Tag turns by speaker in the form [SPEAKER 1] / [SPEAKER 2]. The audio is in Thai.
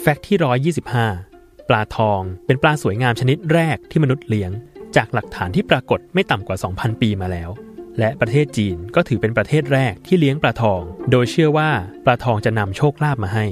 [SPEAKER 1] แฟกต์ที่ 125 ปลาทองเป็นปลาสวยงามชนิดแรกที่มนุษย์เลี้ยง จากหลักฐานที่ปรากฏไม่ต่ำกว่า 2,000 ปีมาแล้ว และประเทศจีนก็ถือเป็นประเทศแรกที่เลี้ยงปลาทอง โดยเชื่อว่าปลาทองจะนำโชคลาภมาให้